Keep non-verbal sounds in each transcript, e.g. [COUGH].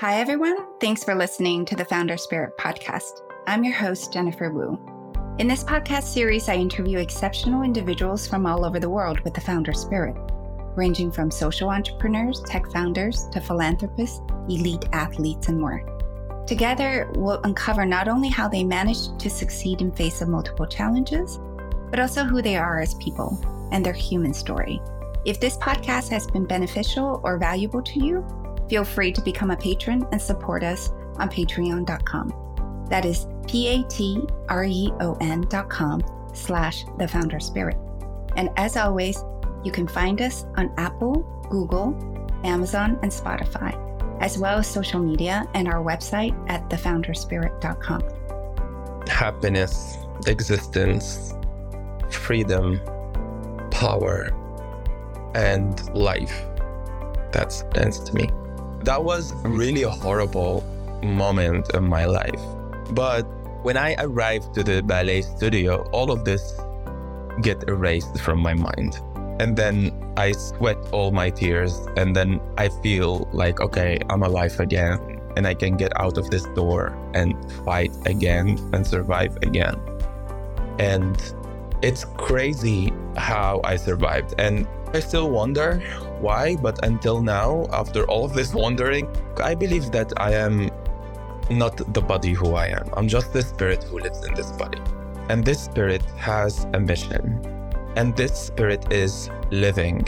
Hi, everyone. Thanks for listening to the Founder Spirit podcast. I'm your host, Jennifer Wu. In this podcast series, I interview exceptional individuals from all over the world with the founder spirit, ranging from social entrepreneurs, tech founders, to philanthropists, elite athletes, and more. Together, we'll uncover not only how they managed to succeed in face of multiple challenges, but also who they are as people and their human story. If this podcast has been beneficial or valuable to you, feel free to become a patron and support us on patreon.com. That is P-A-T-R-E-O-N dot com slash the founder spirit. And as always, you can find us on Apple, Google, Amazon, and Spotify, as well as social media and our website at thefounderspirit.com. Happiness, existence, freedom, power, and life. That's dance to me. That was really a horrible moment of my life. But when I arrived to the ballet studio, all of this get erased from my mind. And then I sweat all my tears and then I feel like okay, I'm alive again and I can get out of this door and fight again and survive again. And it's crazy how I survived. And I still wonder why, but until now, after all of this wondering, I believe that I am not the body who I am. I'm just the spirit who lives in this body. And this spirit has a mission. And this spirit is living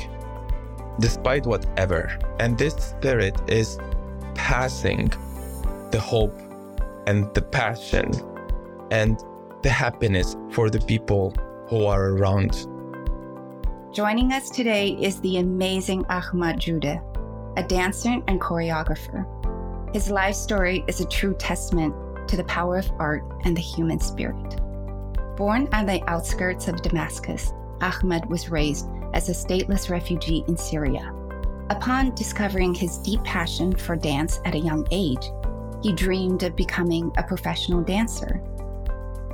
despite whatever. And this spirit is passing the hope and the passion and the happiness for the people who are around. Joining us today is the amazing Ahmad Joudeh, a dancer and choreographer. His life story is a true testament to the power of art and the human spirit. Born on the outskirts of Damascus, Ahmad was raised as a stateless refugee in Syria. Upon discovering his deep passion for dance at a young age, he dreamed of becoming a professional dancer.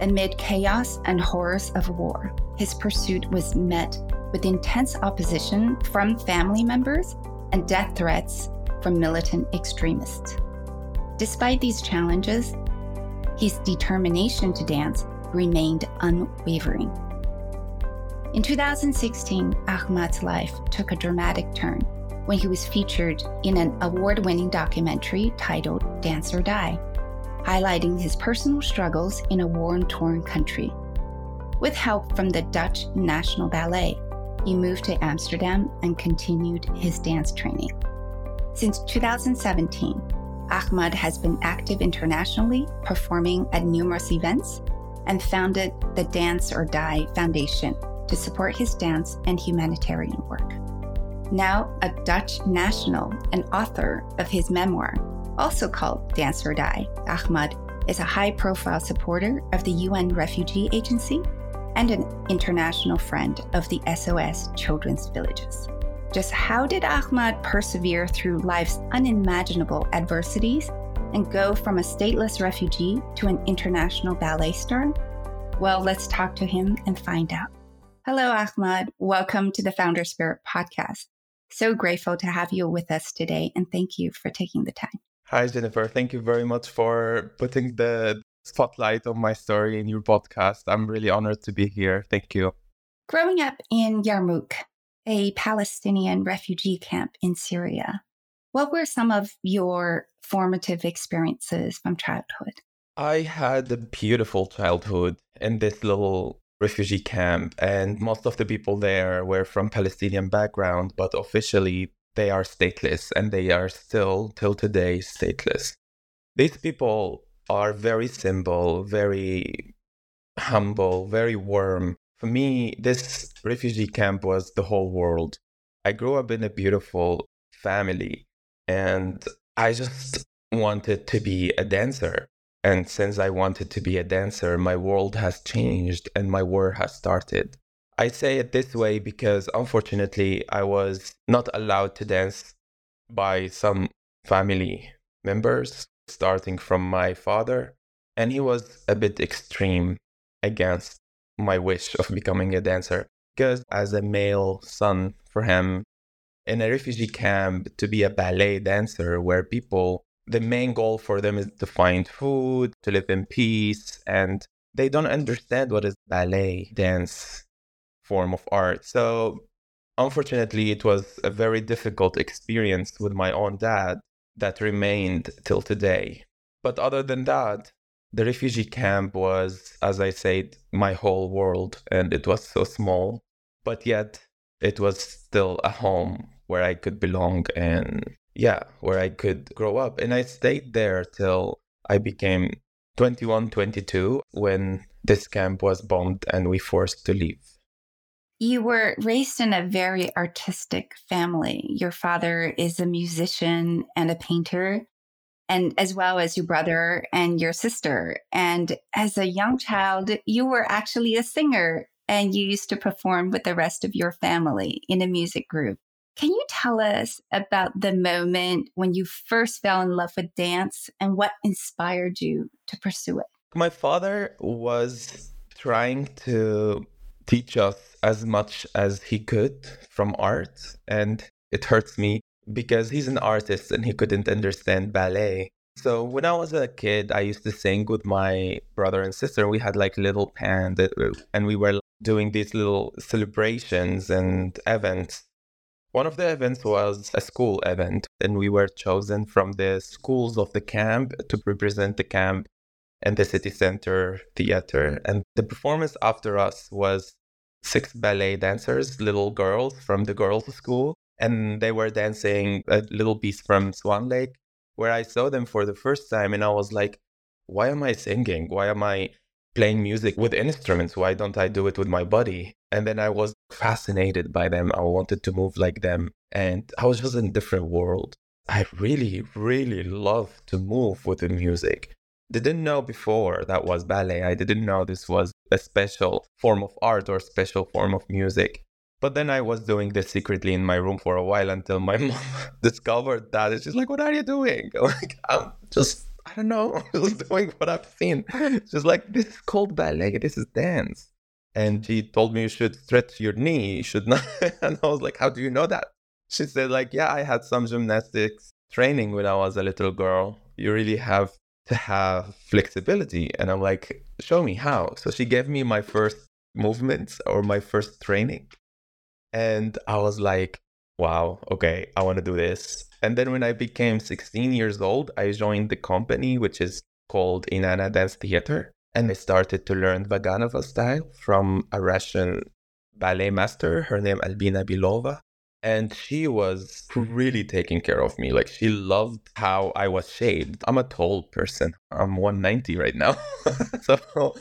Amid chaos and horrors of war, his pursuit was met with intense opposition from family members and death threats from militant extremists. Despite these challenges, his determination to dance remained unwavering. In 2016, Ahmad's life took a dramatic turn when he was featured in an award winning documentary titled Dance or Die, highlighting his personal struggles in a war torn country. With help from the Dutch National Ballet, he moved to Amsterdam and continued his dance training. Since 2017, Ahmad has been active internationally, performing at numerous events, and founded the Dance or Die Foundation to support his dance and humanitarian work. Now a Dutch national and author of his memoir, also called Dance or Die, Ahmad is a high profile supporter of the UN Refugee Agency and an international friend of the SOS Children's Villages. Just how did Ahmad persevere through life's unimaginable adversities and go from a stateless refugee to an international ballet star? Well, let's talk to him and find out. Hello, Ahmad. Welcome to the Founder Spirit podcast. So grateful to have you with us today, and thank you for taking the time. Hi, Jennifer. Thank you very much for putting the spotlight on my story in your podcast. I'm really honored to be here. Thank you. Growing up in Yarmouk, a Palestinian refugee camp in Syria, what were some of your formative experiences from childhood? I had a beautiful childhood in this little refugee camp, and most of the people there were from Palestinian background, but officially they are stateless and they are still till today stateless. These people are very simple, very humble, very warm. For me, this refugee camp was the whole world. I grew up in a beautiful family and I just wanted to be a dancer. And since I wanted to be a dancer, my world has changed and my war has started. I say it this way because unfortunately, I was not allowed to dance by some family members starting from my father, and he was a bit extreme against my wish of becoming a dancer. Because as a male son for him, in a refugee camp, to be a ballet dancer where people the main goal for them is to find food, to live in peace, and they don't understand what is ballet dance form of art. So unfortunately, it was a very difficult experience with my own dad that remained till today. But other than that, the refugee camp was, as I said, my whole world, and it was so small, but yet it was still a home where I could belong and, yeah, where I could grow up. And I stayed there till I became 21, 22 when this camp was bombed and we forced to leave. You were raised in a very artistic family. Your father is a musician and a painter, and as well as your brother and your sister. And as a young child, you were actually a singer and you used to perform with the rest of your family in a music group. Can you tell us about the moment when you first fell in love with dance and what inspired you to pursue it? My father was trying to teach us as much as he could from art. And it hurts me because he's an artist and he couldn't understand ballet. So when I was a kid, I used to sing with my brother and sister. We had like little band uh, uh, and we were doing these little celebrations and events. One of the events was a school event, and we were chosen from the schools of the camp to represent the camp and the city center theater. And the performance after us was six ballet dancers, little girls from the girls' school, and they were dancing a little piece from Swan Lake, where I saw them for the first time, and I was like, why am I singing? Why am I playing music with instruments? Why don't I do it with my body? And then I was fascinated by them. I wanted to move like them. And I was just in a different world. I really, really love to move with the music didn't know before that was ballet. I didn't know this was a special form of art or special form of music. But then I was doing this secretly in my room for a while until my [LAUGHS] mom [LAUGHS] discovered that. And she's like, What are you doing? I'm [LAUGHS] like, I'm just, I don't know, just doing what I've seen. She's like, This is called ballet. This is dance. And she told me you should stretch your knee. You should not. and I was like, How do you know that? She said, like, yeah, I had some gymnastics training when I was a little girl. You really have to have flexibility. And I'm like, show me how. So she gave me my first movements or my first training. And I was like, wow, okay, I want to do this. And then when I became 16 years old, I joined the company, which is called Enana Dance Theater. And I started to learn Vaganova style from a Russian ballet master, her name Albina Bilova and she was really taking care of me. Like she loved how i was shaped. I'm a tall person. I'm 190 right now. [LAUGHS] So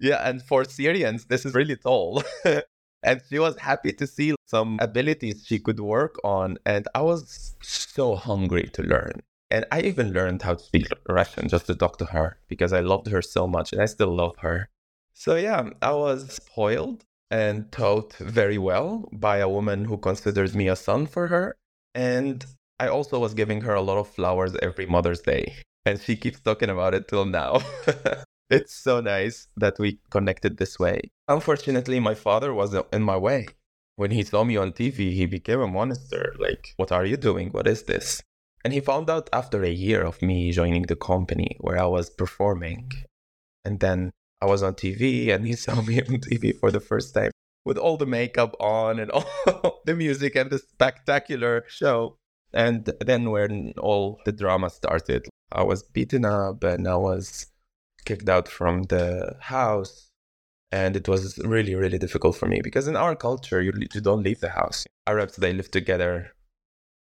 yeah and for syrians this is really tall. [LAUGHS] And she was happy to see some abilities she could work on and i was so hungry to learn. And i even learned how to speak russian just to talk to her because i loved her so much and i still love her. So yeah i was spoiled and taught very well by a woman who considers me a son for her. And I also was giving her a lot of flowers every Mother's Day. And she keeps talking about it till now. [LAUGHS] it's so nice that we connected this way. Unfortunately, my father was in my way. When he saw me on TV, he became a monster. Like, what are you doing? What is this? And he found out after a year of me joining the company where I was performing. And then I was on TV and he [LAUGHS] saw me on TV for the first time with all the makeup on and [LAUGHS] all the music and the spectacular show. And then when all the drama started, I was beaten up and I was kicked out from the house. And it was really, really difficult for me because in our culture, you, you don't leave the house. Arabs, they live together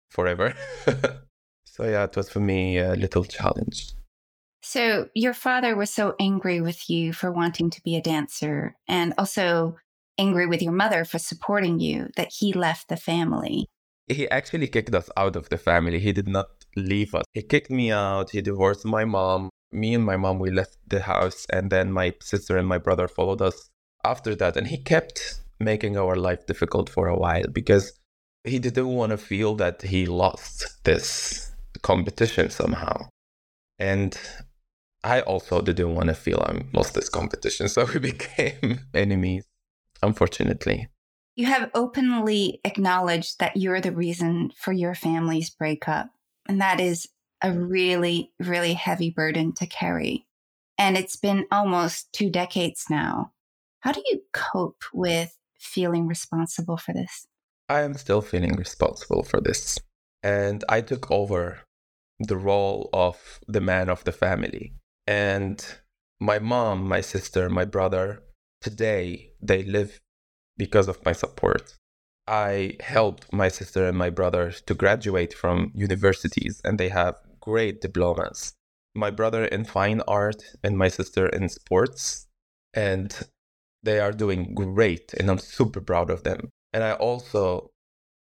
forever. [LAUGHS] so, yeah, it was for me a little challenge. So, your father was so angry with you for wanting to be a dancer and also angry with your mother for supporting you that he left the family. He actually kicked us out of the family. He did not leave us. He kicked me out. He divorced my mom. Me and my mom, we left the house. And then my sister and my brother followed us after that. And he kept making our life difficult for a while because he didn't want to feel that he lost this competition somehow. And I also didn't want to feel I lost this competition, so we [LAUGHS] became enemies, unfortunately. You have openly acknowledged that you're the reason for your family's breakup, and that is a really, really heavy burden to carry. And it's been almost two decades now. How do you cope with feeling responsible for this? I am still feeling responsible for this. And I took over the role of the man of the family. And my mom, my sister, my brother, today they live because of my support. I helped my sister and my brother to graduate from universities, and they have great diplomas. My brother in fine art, and my sister in sports. And they are doing great, and I'm super proud of them. And I also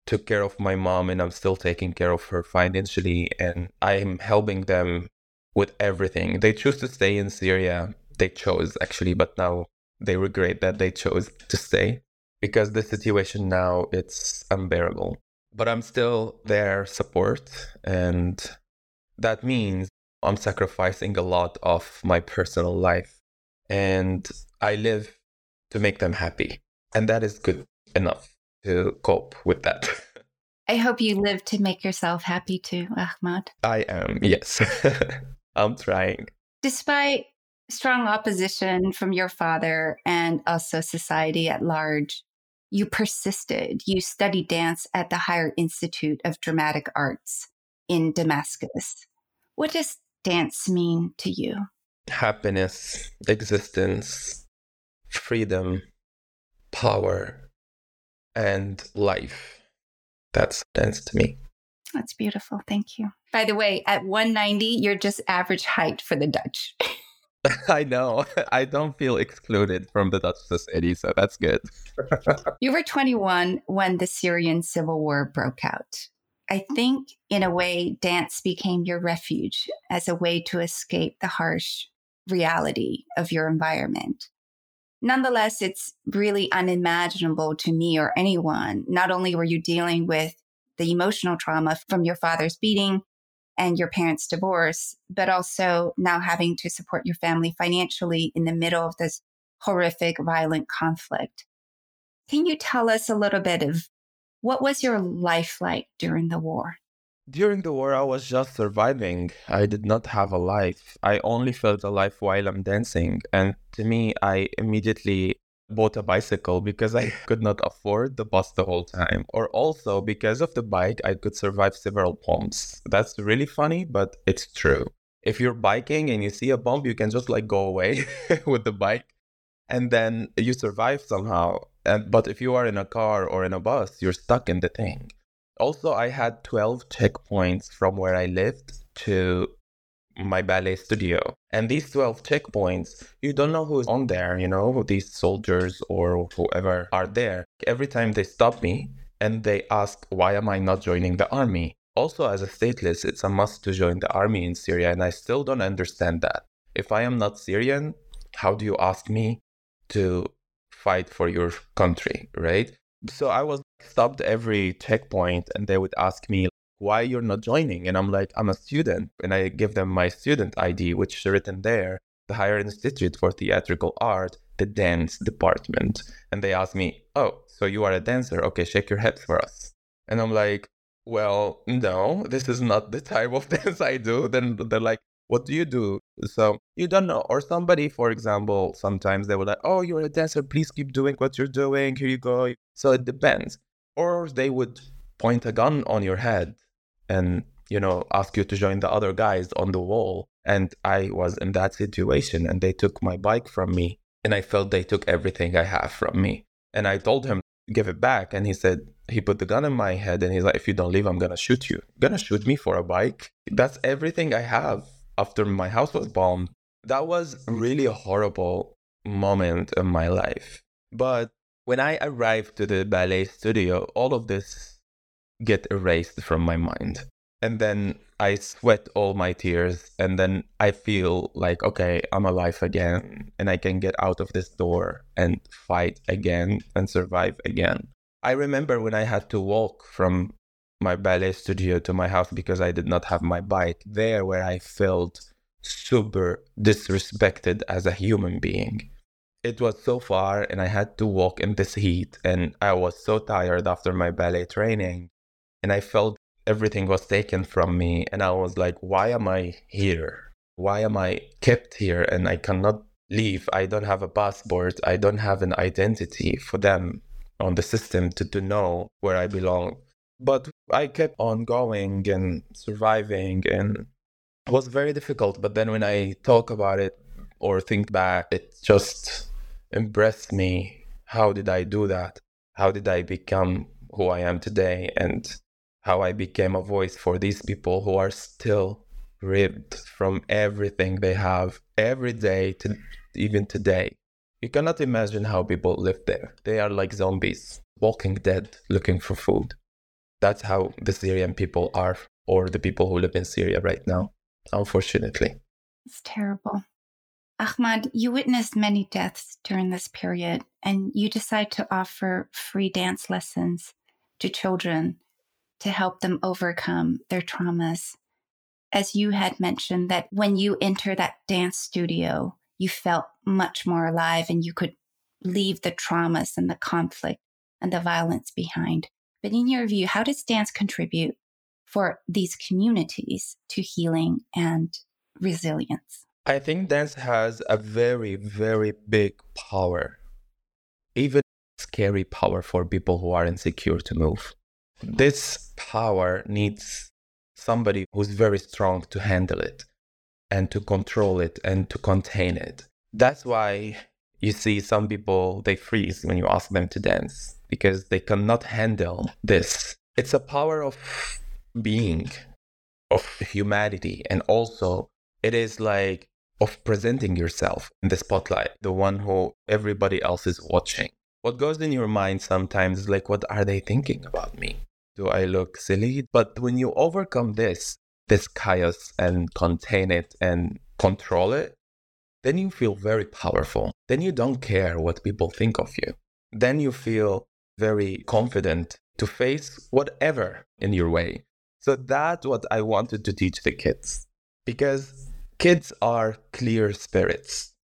took care of my mom, and I'm still taking care of her financially, and I'm helping them with everything. They choose to stay in Syria. They chose actually, but now they regret that they chose to stay because the situation now it's unbearable. But I'm still their support and that means I'm sacrificing a lot of my personal life and I live to make them happy. And that is good enough to cope with that. [LAUGHS] I hope you live to make yourself happy too, Ahmad. I am, yes. [LAUGHS] I'm trying. Despite strong opposition from your father and also society at large, you persisted. You studied dance at the Higher Institute of Dramatic Arts in Damascus. What does dance mean to you? Happiness, existence, freedom, power, and life. That's dance to me. That's beautiful. Thank you. By the way, at 190, you're just average height for the Dutch. [LAUGHS] I know. [LAUGHS] I don't feel excluded from the Dutch society, so that's good. [LAUGHS] you were 21 when the Syrian civil war broke out. I think, in a way, dance became your refuge as a way to escape the harsh reality of your environment. Nonetheless, it's really unimaginable to me or anyone. Not only were you dealing with the emotional trauma from your father's beating and your parents' divorce, but also now having to support your family financially in the middle of this horrific, violent conflict. Can you tell us a little bit of what was your life like during the war? During the war, I was just surviving. I did not have a life. I only felt alive while I'm dancing. And to me, I immediately bought a bicycle because I [LAUGHS] could not afford the bus the whole time, or also because of the bike, I could survive several bumps. That's really funny, but it's true. If you're biking and you see a bump, you can just like go away [LAUGHS] with the bike and then you survive somehow. And, but if you are in a car or in a bus, you're stuck in the thing. Also, I had 12 checkpoints from where I lived to my ballet studio. And these 12 checkpoints, you don't know who's on there, you know, these soldiers or whoever are there. Every time they stop me and they ask, why am I not joining the army? Also, as a stateless, it's a must to join the army in Syria, and I still don't understand that. If I am not Syrian, how do you ask me to fight for your country, right? So I was stopped every checkpoint, and they would ask me, why you're not joining? And I'm like, I'm a student. And I give them my student ID, which is written there, the Higher Institute for Theatrical Art, the dance department. And they ask me, oh, so you are a dancer? Okay, shake your hips for us. And I'm like, well, no, this is not the type of [LAUGHS] dance I do. Then they're like, what do you do? So you don't know. Or somebody, for example, sometimes they will like, oh, you're a dancer. Please keep doing what you're doing. Here you go. So it depends. Or they would point a gun on your head and you know ask you to join the other guys on the wall. And i was in that situation and they took my bike from me and i felt they took everything i have from me. And i told him give it back. And he said he put the gun in my head and he's like if you don't leave i'm gonna shoot you. You're gonna shoot me for a bike. That's everything i have after my house was bombed. That was really a horrible moment in my life. But when i arrived to the ballet studio all of this get erased from my mind. And then I sweat all my tears, and then I feel like, okay, I'm alive again, and I can get out of this door and fight again and survive again. I remember when I had to walk from my ballet studio to my house because I did not have my bike, there where I felt super disrespected as a human being. It was so far, and I had to walk in this heat, and I was so tired after my ballet training and I felt everything was taken from me. And I was like, why am I here? Why am I kept here and I cannot leave? I don't have a passport. I don't have an identity for them on the system to, to know where I belong. But I kept on going and surviving and it was very difficult. But then when I talk about it or think back, it just impressed me. How did I do that? How did I become who I am today? And how I became a voice for these people who are still ripped from everything they have every day to even today. You cannot imagine how people live there. They are like zombies, walking dead, looking for food. That's how the Syrian people are, or the people who live in Syria right now, unfortunately. It's terrible. Ahmad, you witnessed many deaths during this period, and you decide to offer free dance lessons to children to help them overcome their traumas. As you had mentioned, that when you enter that dance studio, you felt much more alive and you could leave the traumas and the conflict and the violence behind. But in your view, how does dance contribute for these communities to healing and resilience? I think dance has a very, very big power, even scary power for people who are insecure to move. This power needs somebody who's very strong to handle it and to control it and to contain it. That's why you see some people they freeze when you ask them to dance because they cannot handle this. It's a power of being, of humanity, and also it is like of presenting yourself in the spotlight, the one who everybody else is watching. What goes in your mind sometimes is like, what are they thinking about me? Do I look silly? But when you overcome this, this chaos and contain it and control it, then you feel very powerful. Then you don't care what people think of you. Then you feel very confident to face whatever in your way. So that's what I wanted to teach the kids because kids are clear spirits.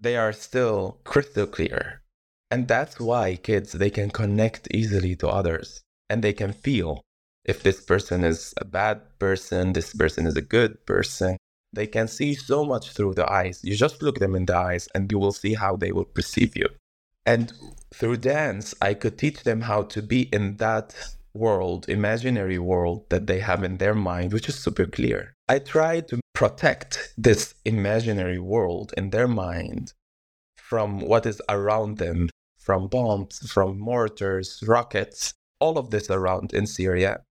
They are still crystal clear. And that's why kids they can connect easily to others and they can feel if this person is a bad person, this person is a good person. They can see so much through the eyes. You just look them in the eyes and you will see how they will perceive you. And through dance, I could teach them how to be in that world, imaginary world that they have in their mind, which is super clear. I try to protect this imaginary world in their mind from what is around them, from bombs, from mortars, rockets, all of this around in Syria.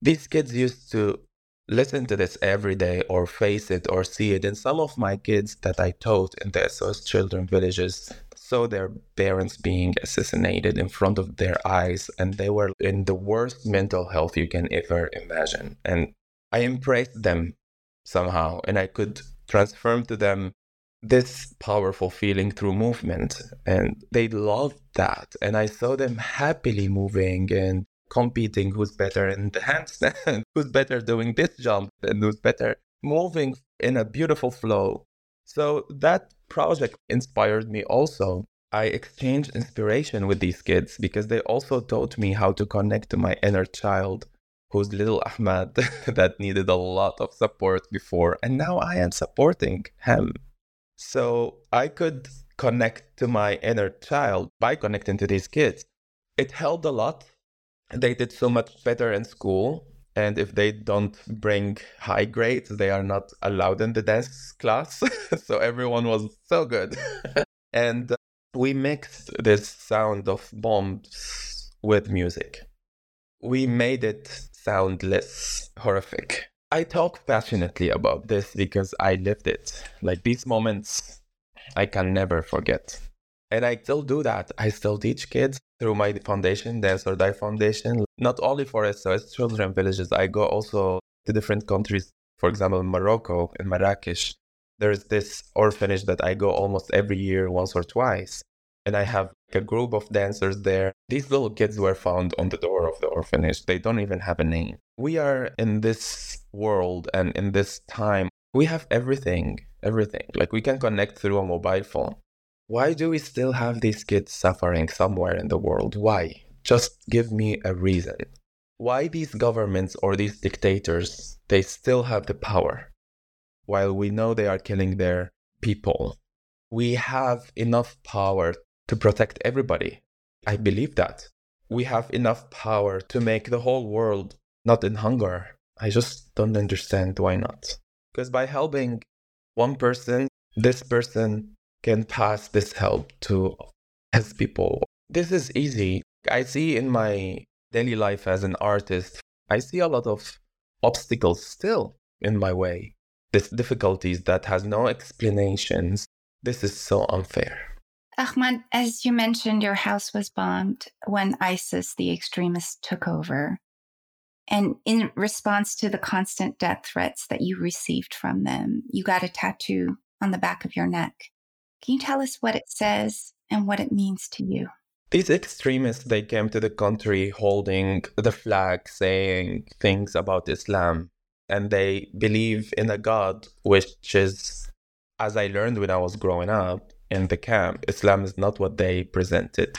These kids used to listen to this every day or face it or see it. And some of my kids that I taught in the SOS Children villages saw their parents being assassinated in front of their eyes, and they were in the worst mental health you can ever imagine. And I embraced them somehow, and I could transform to them this powerful feeling through movement and they loved that. And i saw them happily moving and competing who's better in the handstand [LAUGHS] who's better doing this jump and who's better moving in a beautiful flow. So that project inspired me also. I exchanged inspiration with these kids because they also taught me how to connect to my inner child who's little ahmad [LAUGHS] that needed a lot of support before and now i am supporting him so I could connect to my inner child by connecting to these kids. It helped a lot. They did so much better in school. And if they don't bring high grades, they are not allowed in the dance class. [LAUGHS] so everyone was so good. [LAUGHS] and uh, we mixed this sound of bombs with music. We made it sound less horrific. I talk passionately about this because I lived it. Like these moments, I can never forget. And I still do that. I still teach kids through my foundation, Dance or Die Foundation, not only for SOS children villages, I go also to different countries. For example, Morocco, in Marrakesh, there's this orphanage that I go almost every year, once or twice and I have a group of dancers there. These little kids were found on the door of the orphanage. They don't even have a name. We are in this world and in this time, we have everything, everything. Like we can connect through a mobile phone. Why do we still have these kids suffering somewhere in the world? Why? Just give me a reason. why these governments or these dictators they still have the power while we know they are killing their people we have enough power to protect everybody i believe that we have enough power to make the whole world not in hunger i just don't understand why not because by helping one person this person can pass this help to his people this is easy i see in my daily life as an artist, I see a lot of obstacles still in my way. This difficulties that has no explanations. This is so unfair. Ahmad, as you mentioned, your house was bombed when ISIS, the extremists, took over. And in response to the constant death threats that you received from them, you got a tattoo on the back of your neck. Can you tell us what it says and what it means to you? These extremists, they came to the country holding the flag, saying things about Islam, and they believe in a God, which is, as I learned when I was growing up in the camp, Islam is not what they presented.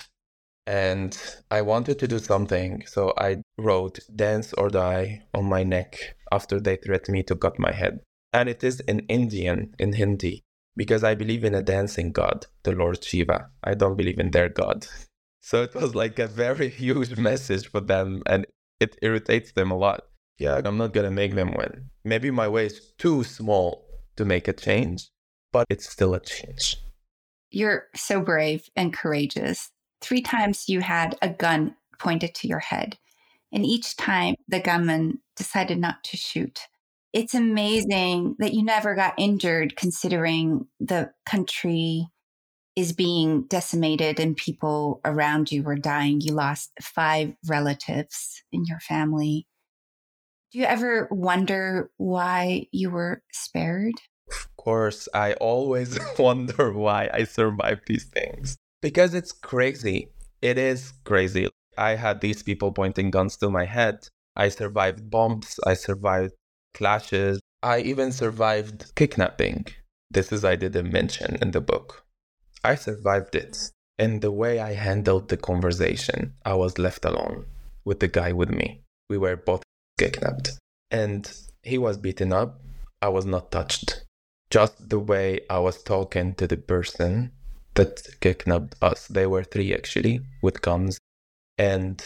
And I wanted to do something, so I wrote Dance or Die on my neck after they threatened me to cut my head. And it is in Indian, in Hindi, because I believe in a dancing God, the Lord Shiva. I don't believe in their God. So it was like a very [LAUGHS] huge message for them and it irritates them a lot. Yeah, I'm not to make them win. Maybe my way is too small to make a change, but it's still a change. You're so brave and courageous. Three times you had a gun pointed to your head, and each time the gunman decided not to shoot. It's amazing that you never got injured considering the country is being decimated and people around you were dying. You lost five relatives in your family. Do you ever wonder why you were spared? Of course, I always [LAUGHS] wonder why I survived these things. Because it's crazy. It is crazy. I had these people pointing guns to my head. I survived bombs. I survived clashes. I even survived kidnapping. This is I didn't mention in the book. I survived it. And the way I handled the conversation, I was left alone with the guy with me. We were both kidnapped. And he was beaten up. I was not touched. Just the way I was talking to the person that kidnapped us. They were three actually with guns. And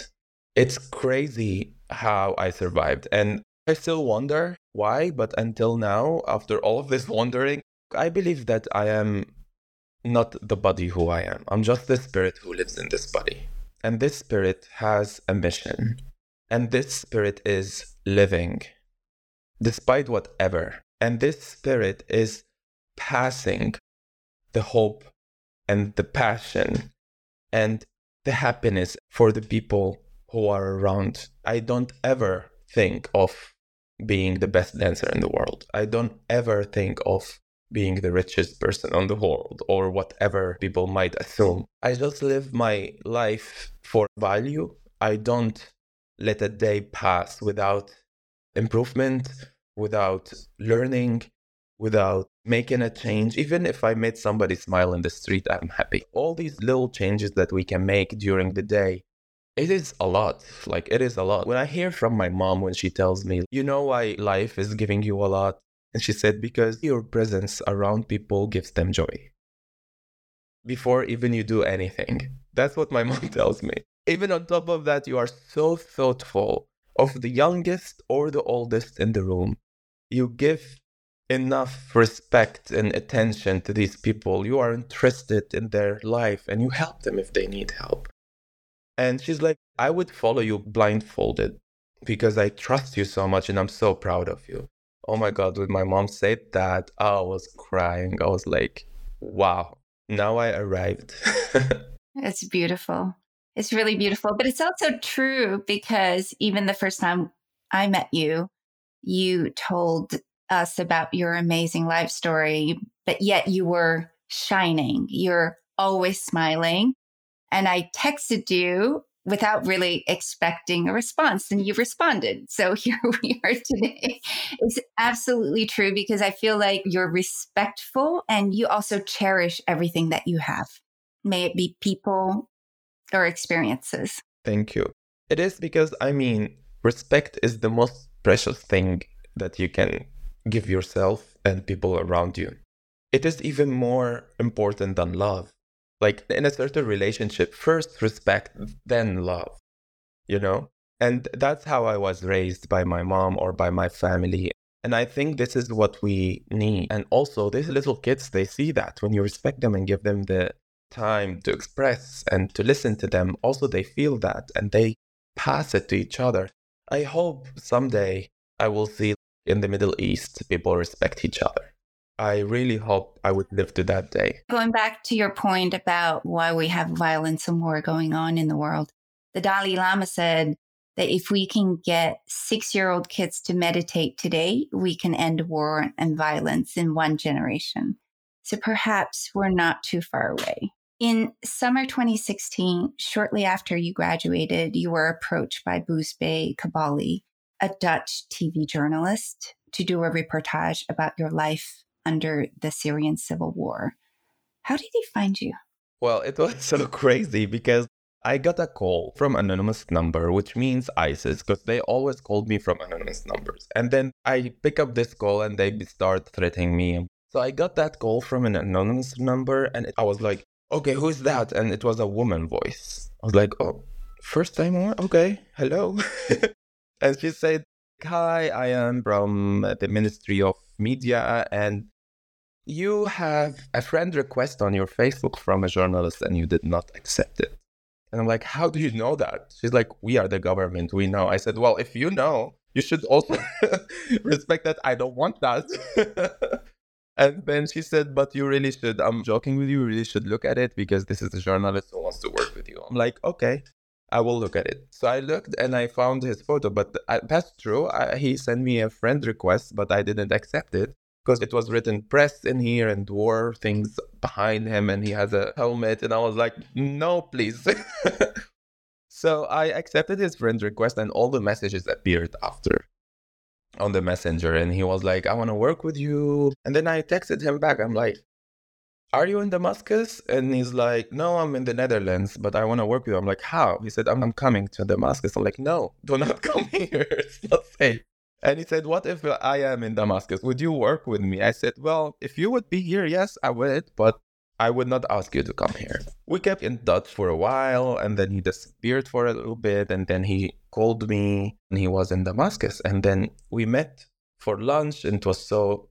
it's crazy how I survived. And I still wonder why, but until now, after all of this wondering, I believe that I am not the body who I am. I'm just the spirit who lives in this body. And this spirit has a mission. And this spirit is living despite whatever. And this spirit is passing the hope and the passion and the happiness for the people who are around. I don't ever think of being the best dancer in the world. I don't ever think of being the richest person on the world or whatever people might assume. I just live my life for value. I don't let a day pass without improvement, without learning, without making a change. Even if I made somebody smile in the street, I'm happy. All these little changes that we can make during the day, it is a lot. Like, it is a lot. When I hear from my mom when she tells me, you know why life is giving you a lot? And she said, Because your presence around people gives them joy. Before even you do anything. That's what my [LAUGHS] mom tells me. Even on top of that, you are so thoughtful of the youngest or the oldest in the room. You give enough respect and attention to these people. You are interested in their life and you help them if they need help. And she's like, I would follow you blindfolded because I trust you so much and I'm so proud of you oh my god when my mom said that i was crying i was like wow now i arrived [LAUGHS] it's beautiful it's really beautiful but it's also true because even the first time i met you you told us about your amazing life story but yet you were shining. You're always smiling. And i texted you without really expecting a response and you responded. So [LAUGHS] here we are today. It's absolutely true because i feel like you're respectful and you also cherish everything that you have. May it be people or experiences. Thank you. It is because i mean respect is the most precious thing that you can give yourself and people around you. It is even more important than love. Like in a certain relationship, first respect, then love, you know? And that's how I was raised by my mom or by my family. And I think this is what we need. And also, these little kids, they see that when you respect them and give them the time to express and to listen to them, also they feel that and they pass it to each other. I hope someday I will see in the Middle East people respect each other. I really hope I would live to that day. Going back to your point about why we have violence and war going on in the world, the Dalai Lama said that if we can get six year old kids to meditate today, we can end war and violence in one generation. So perhaps we're not too far away. In summer 2016, shortly after you graduated, you were approached by Roozbeh Kaboly, a Dutch TV journalist, to do a reportage about your life under the Syrian civil war. How did he find you? Well, it was [LAUGHS] so crazy because I got a call from anonymous number, which means ISIS, because they always called me from anonymous numbers. And then I pick up this call and they start threatening me. So I got that call from an anonymous number and I was like, okay, who's that? And it was a woman voice. I was like, oh, first time on? Okay, hello. [LAUGHS] and she said, hi, I am from the Ministry of Media and you have a friend request on your Facebook from a journalist and you did not accept it. And I'm like, how do you know that? She's like, we are the government. We know. I said, well, if you know, you should also [LAUGHS] respect that I don't want that. [LAUGHS] and then she said, but you really should. I'm joking with you. You really should look at it because this is a journalist who wants to work with you. I'm like, okay, I will look at it. So I looked and I found his photo, but I, that's true. I, he sent me a friend request, but I didn't accept it because it was written press in here and war things behind him and he has a helmet and i was like no please [LAUGHS] so i accepted his friend request and all the messages appeared after on the messenger and he was like i want to work with you. And then i texted him back. I'm like are you in damascus? And he's like no i'm in the netherlands but i want to work with you. I'm like how? He said I'm, I'm coming to damascus. I'm like no do not [LAUGHS] come here. It's not safe. And he said, What if I am in Damascus? Would you work with me? I said, Well, if you would be here, yes, I would, but I would not ask you to come here. We kept in touch for a while, and then he disappeared for a little bit, and then he called me, and he was in Damascus. And then we met for lunch, and it was so,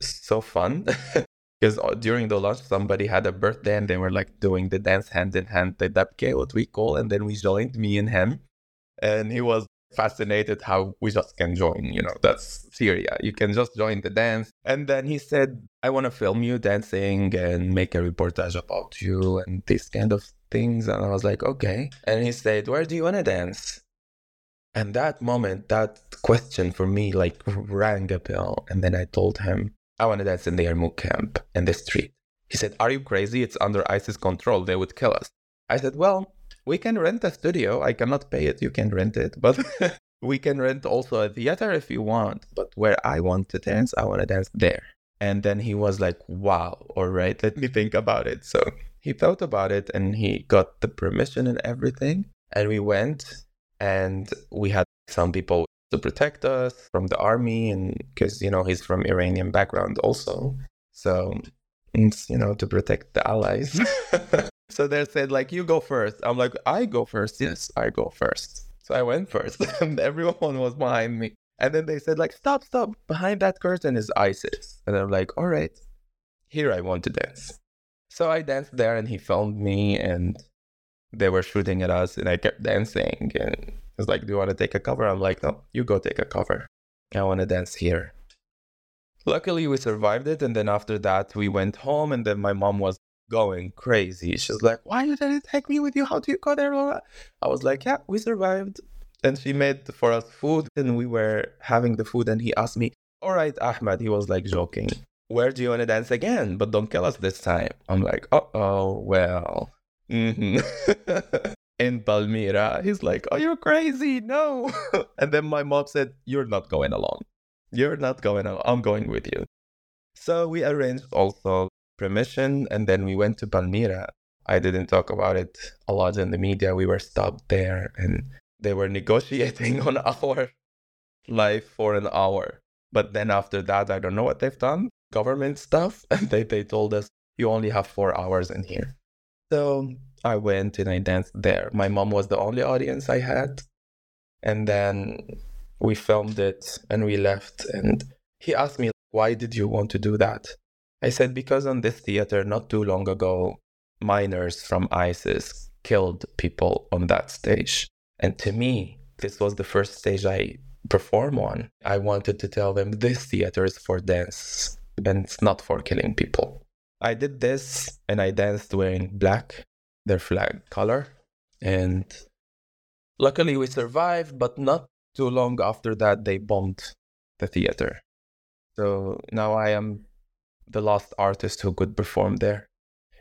so fun. [LAUGHS] Because uh, during the lunch, somebody had a birthday, and they were like doing the dance hand in hand, the dabke, what we call, and then we joined me and him. And he was fascinated how we just can join. You know, that's Syria. You can just join the dance. And then he said, I want to film you dancing and make a reportage about you and these kind of things. And I was like, okay. And he said, Where do you want to dance? And that moment, that question for me like rang a bell. And then I told him, I want to dance in the Yarmouk camp in the street. He said, Are you crazy? It's under ISIS control. They would kill us. I said, Well, we can rent a studio. I cannot pay it. You can rent it, but [LAUGHS] we can rent also a theater if you want. But where I want to dance, I want to dance there. And then he was like, wow, all right, let me think about it. So he thought about it and he got the permission and everything. And we went and we had some people to protect us from the army and because you know he's from iranian background also so it's you know to protect the allies [LAUGHS] [LAUGHS] So they said, like, you go first. I'm like, I go first. Yes, I go first. So I went first, [LAUGHS] and everyone was behind me. And then they said, like, stop, stop. Behind that curtain is ISIS. And I'm like, all right, here I want to dance. So I danced there, and he filmed me, and they were shooting at us, and I kept dancing. And was like, do you want to take a cover? I'm like, no, you go take a cover. I want to dance here. Luckily, we survived it. And then after that, we went home. And then my mom was going crazy. She's like, Why you didn't take me with you? How do you go there? I was like, Yeah, we survived. And she made for us food and we were having the food and he asked me, All right, Ahmed, he was like joking. Where do you want to dance again? But don't kill us this time. I'm like, oh, well. Mm-hmm. [LAUGHS] in Palmyra. He's like, Oh, you're crazy. No. [LAUGHS] and then my mom said, You're not going along. You're not going along. I'm going with you. So we arranged also permission. And then we went to Palmyra. I didn't talk about it a lot in the media. We were stopped there and they were negotiating [LAUGHS] on our life for an hour. But then after that, I don't know what they've done, government stuff. [LAUGHS] And they, they told us, you only have four hours in here. So I went and I danced there. My mom was the only audience I had. And then we filmed it and we left. And he asked me, why did you want to do that? I said, because on this theater, not too long ago, minors from ISIS killed people on that stage. And to me, this was the first stage I perform on. I wanted to tell them this theater is for dance and it's not for killing people. I did this and I danced wearing black, their flag color. And luckily we survived, but not too long after that, they bombed the theater. So now I am the last artist who could perform there.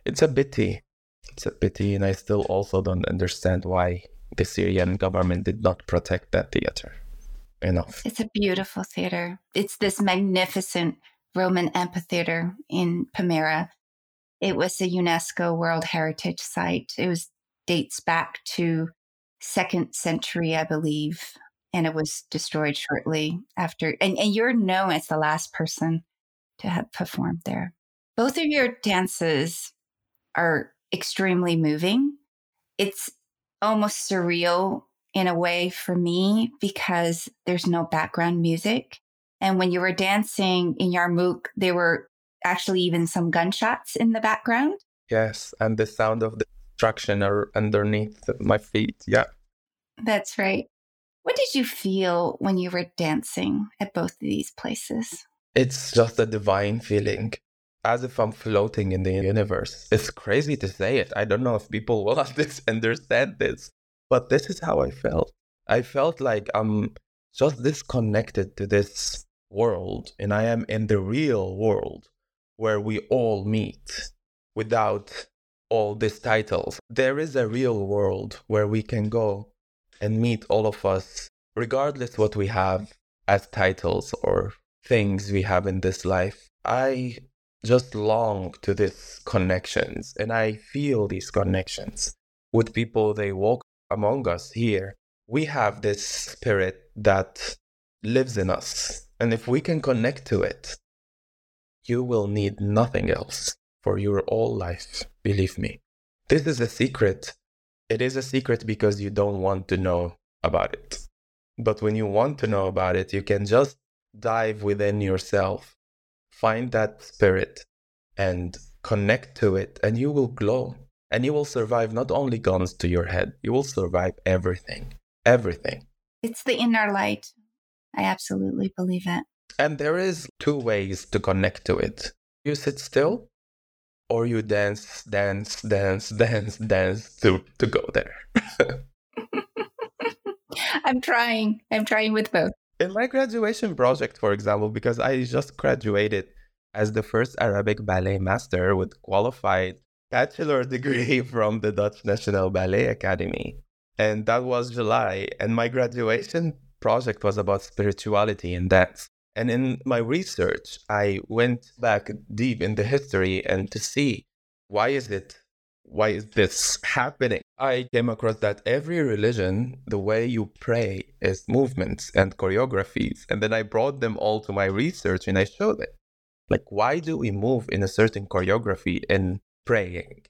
It's a pity. It's a pity, and I still also don't understand why the Syrian government did not protect that theater enough. It's a beautiful theater. It's this magnificent Roman amphitheater in Palmyra. It was a UNESCO World Heritage Site. It was dates back to second century, I believe, and it was destroyed shortly after. And, and you're known as the last person to have performed there. Both of your dances are extremely moving. It's almost surreal in a way for me because there's no background music. And when you were dancing in Yarmouk, there were actually even some gunshots in the background. Yes, and the sound of the destruction are underneath my feet. Yeah. That's right. What did you feel when you were dancing at both of these places? It's just a divine feeling, as if I'm floating in the universe. It's crazy to say it. I don't know if people will [LAUGHS] understand this, but this is how I felt. I felt like I'm just disconnected to this world, and I am in the real world where we all meet without all these titles. There is a real world where we can go and meet all of us, regardless what we have as titles or things we have in this life. I just long to these connections and I feel these connections with people they walk among us here, we have this spirit that lives in us. And if we can connect to it, you will need nothing else for your whole life. Believe me. This is a secret. It is a secret because you don't want to know about it. But when you want to know about it, you can just dive within yourself, find that spirit, and connect to it, and you will glow and you will survive not only guns to your head, you will survive everything. Everything. It's the inner light. I absolutely believe it. And there is two ways to connect to it. You sit still or you dance, dance, dance, [LAUGHS] dance, dance to, to go there. [LAUGHS] [LAUGHS] I'm trying. I'm trying with both. In my graduation project, for example, because I just graduated as the first Arabic ballet master with qualified bachelor [LAUGHS] degree from the Dutch National Ballet Academy. And that was July. And my graduation project was about spirituality and dance. And in my research, I went back deep in the history and to see why is it why is this happening? I came across that every religion, the way you pray is movements and choreographies. And then I brought them all to my research and I showed it. Like, why do we move in a certain choreography in praying.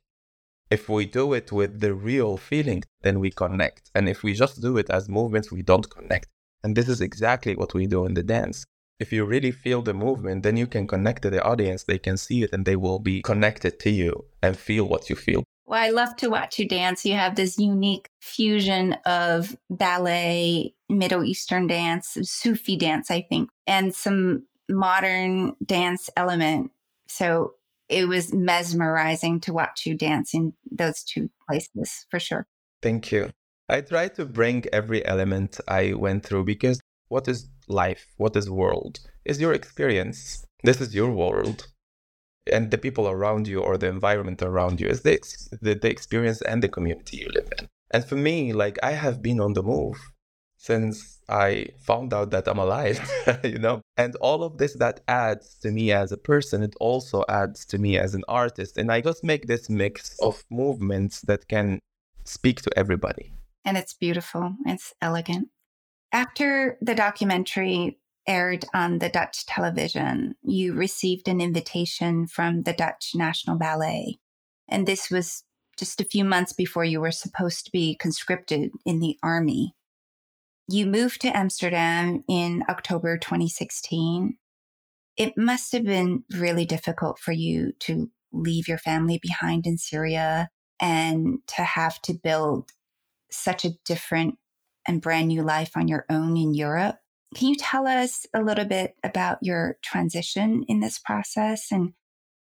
If we do it with the real feeling, then we connect. And if we just do it as movements, we don't connect. And this is exactly what we do in the dance. If you really feel the movement, then you can connect to the audience. They can see it and they will be connected to you and feel what you feel. Well, I love to watch you dance. You have this unique fusion of ballet, Middle Eastern dance, Sufi dance, I think, and some modern dance element. So it was mesmerizing to watch you dance in those two places for sure. Thank you. I try to bring every element I went through because what is life? What is world? Is your experience. This is your world. And the people around you or the environment around you is the, the, the experience and the community you live in. And for me, like I have been on the move since I found out that I'm alive, [LAUGHS] you know? And all of this that adds to me as a person, it also adds to me as an artist. And I just make this mix of movements that can speak to everybody. And it's beautiful, it's elegant. After the documentary aired on the Dutch television, you received an invitation from the Dutch National Ballet. And this was just a few months before you were supposed to be conscripted in the army. You moved to Amsterdam in October 2016. It must have been really difficult for you to leave your family behind in Syria and to have to build such a different and brand new life on your own in Europe. Can you tell us a little bit about your transition in this process and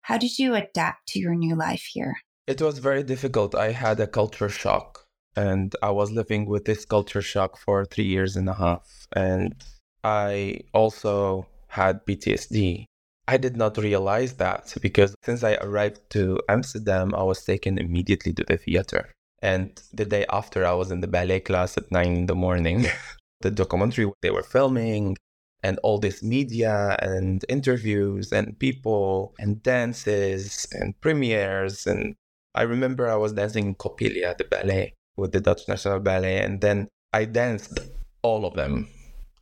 how did you adapt to your new life here? It was very difficult. I had a culture shock and I was living with this culture shock for three years and a half. And I also had PTSD. I did not realize that because since I arrived to Amsterdam, I was taken immediately to the theater. And the day after, I was in the ballet class at nine in the morning. [LAUGHS] the documentary they were filming, and all this media and interviews and people and dances and premieres. And I remember I was dancing in Coppelia, the ballet, with the Dutch National Ballet. And then I danced all of them,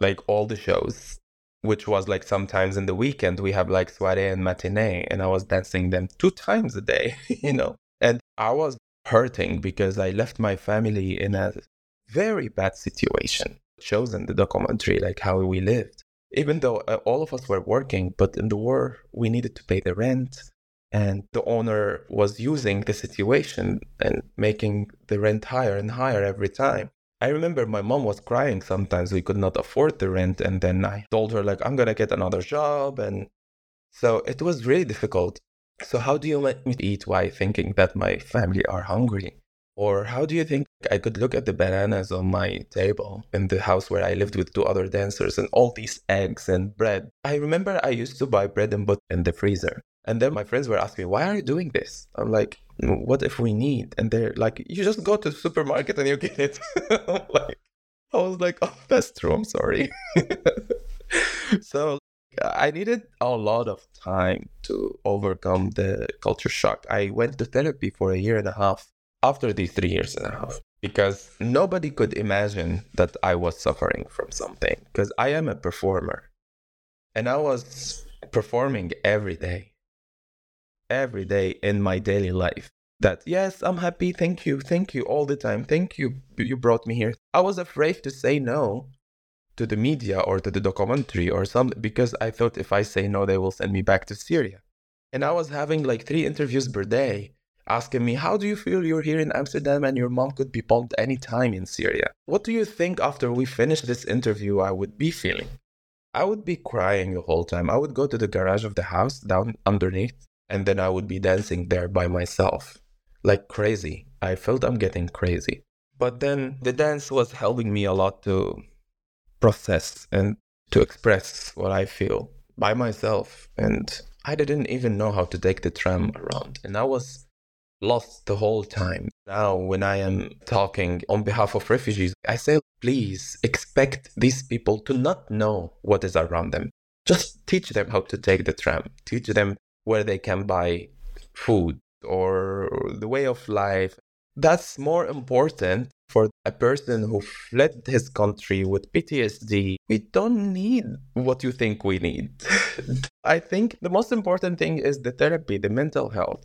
like all the shows, which was like sometimes in the weekend we have like soiree and matinee. And I was dancing them two times a day, [LAUGHS] you know. And I was hurting because I left my family in a very bad situation. Shows in the documentary like how we lived. Even though uh, all of us were working, but in the war we needed to pay the rent, and the owner was using the situation and making the rent higher and higher every time. I remember my mom was crying sometimes we could not afford the rent and then I told her like I'm going to get another job and so it was really difficult. So, how do you let me eat while thinking that my family are hungry? Or how do you think I could look at the bananas on my table in the house where I lived with two other dancers and all these eggs and bread? I remember I used to buy bread and butter in the freezer. And then my friends were asking me, why are you doing this? I'm like, mm, what if we need? And they're like, you just go to the supermarket and you get it. [LAUGHS] like, I was like, oh, that's true. I'm sorry. [LAUGHS] so I needed a lot of time to overcome the culture shock. I went to therapy for a year and a half after these three years and a half because nobody could imagine that I was suffering from something because I am a performer and I was performing every day, every day in my daily life. That yes, I'm happy, thank you, thank you all the time, thank you, you brought me here. I was afraid to say no to the media or to the documentary or something because I thought if I say no, they will send me back to Syria. And I was having like three interviews per day asking me, How do you feel you're here in Amsterdam and your mom could be bombed anytime in Syria? What do you think after we finish this interview I would be feeling? I would be crying the whole time. I would go to the garage of the house down underneath and then I would be dancing there by myself like crazy. I felt I'm getting crazy. But then the dance was helping me a lot to process and to express what I feel by myself. And I didn't even know how to take the tram around. And I was lost the whole time. Now, when I am talking on behalf of refugees, I say, please expect these people to not know what is around them. Just teach them how to take the tram, teach them where they can buy food or the way of life. That's more important for a person who fled his country with PTSD, we don't need what you think we need. [LAUGHS] I think the most important thing is the therapy, the mental health.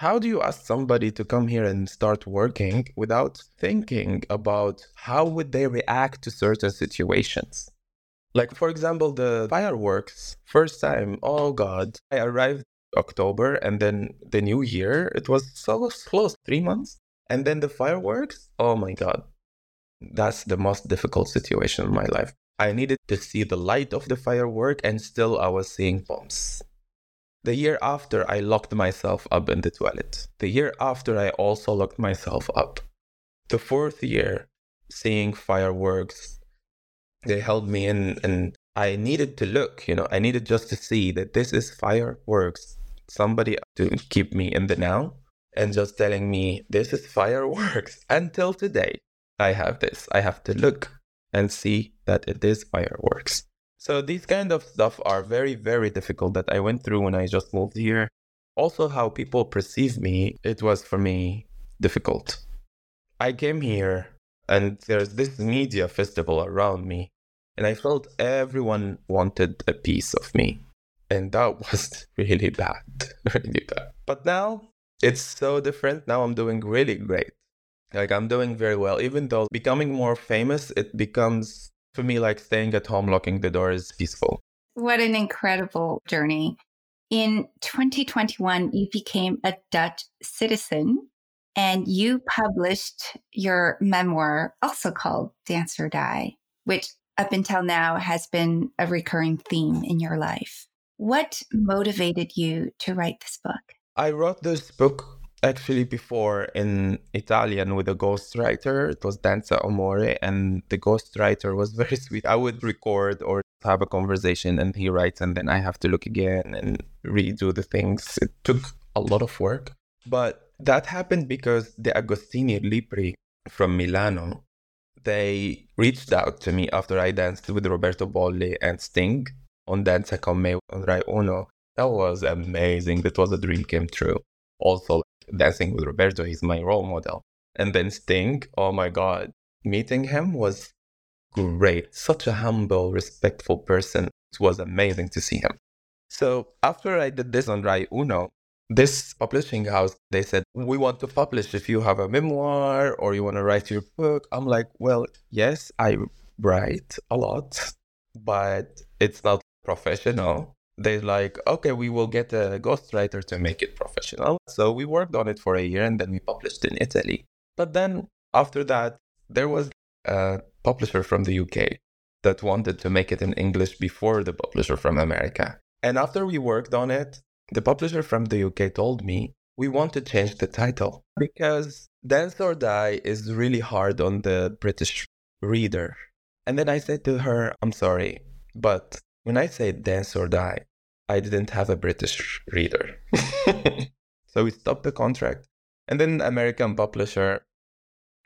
How do you ask somebody to come here and start working without thinking about how would they react to certain situations? Like for example, the fireworks. First time, oh god, I arrived October and then the new year, it was so close, 3 months. And then the fireworks, oh my God. That's the most difficult situation in my life. I needed to see the light of the firework, and still I was seeing bombs. The year after, I locked myself up in the toilet. The year after, I also locked myself up. The fourth year, seeing fireworks, they held me in, and I needed to look, you know, I needed just to see that this is fireworks. Somebody to keep me in the now and just telling me this is fireworks. [LAUGHS] Until today, I have this. I have to look and see that it is fireworks. So these kind of stuff are very, very difficult that I went through when I just moved here. Also, how people perceive me, it was for me difficult. I came here and there's this media festival around me. And I felt everyone wanted a piece of me. And that [LAUGHS] was really bad, [LAUGHS] really bad. But now it's so different. Now I'm doing really great. Like I'm doing very well. Even though becoming more famous, it becomes for me like staying at home, locking the door is peaceful. What an incredible journey. In 2021, you became a Dutch citizen and you published your memoir, also called Dance or Die, which up until now has been a recurring theme in your life. What motivated you to write this book? I wrote this book actually before in Italian with a ghostwriter. It was Danza o muori, and the ghostwriter was [LAUGHS] very sweet. I would record or have a conversation, and he writes, and then I have to look again and redo the things. It took a lot of work, but that happened because De Agostini Libri from Milano they reached out to me after I danced with Roberto Bolle and Sting on Danza con me on Rai Uno. That was amazing. That was a dream came true. Also, dancing with Roberto, he's my role model. And then Sting, oh my God, meeting him was great. Such a humble, respectful person. It was amazing to see him. So after I did this on Rai Uno, this publishing house, they said, we want to publish if you have a memoir or you want to write your book. I'm like, well, yes, I write a lot, [LAUGHS] but it's not professional they're like, okay, we will get a ghostwriter to make it professional. So we worked on it for a year and then we published in Italy. But then after that, there was a publisher from the UK that wanted to make it in English before the publisher from America. And after we worked on it, the publisher from the UK told me, we want to change the title because Dance or Die is really hard on the British reader. And then I said to her, I'm sorry, but when I say Dance or Die, I didn't have a British reader. [LAUGHS] so we stopped the contract. And then American publisher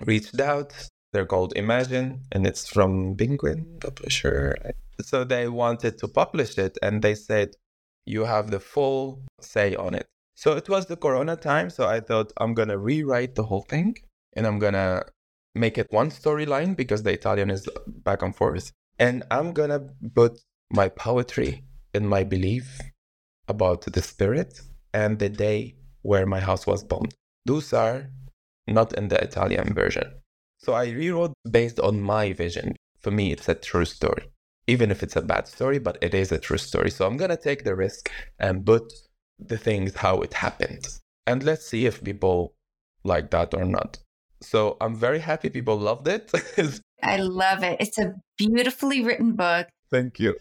reached out. They're called Imagine, and it's from Penguin publisher. So they wanted to publish it, and they said, You have the full say on it. So it was the Corona time, so I thought I'm gonna rewrite the whole thing and I'm gonna make it one storyline because the Italian is back and forth. And I'm gonna put my poetry in my belief about the spirit and the day where my house was bombed. Those are not in the Italian version. So I rewrote based on my vision. For me, it's a true story. Even if it's a bad story, but it is a true story. So I'm going to take the risk and put the things how it happened. And let's see if people like that or not. So I'm very happy people loved it. [LAUGHS] I love it. It's a beautifully written book. Thank you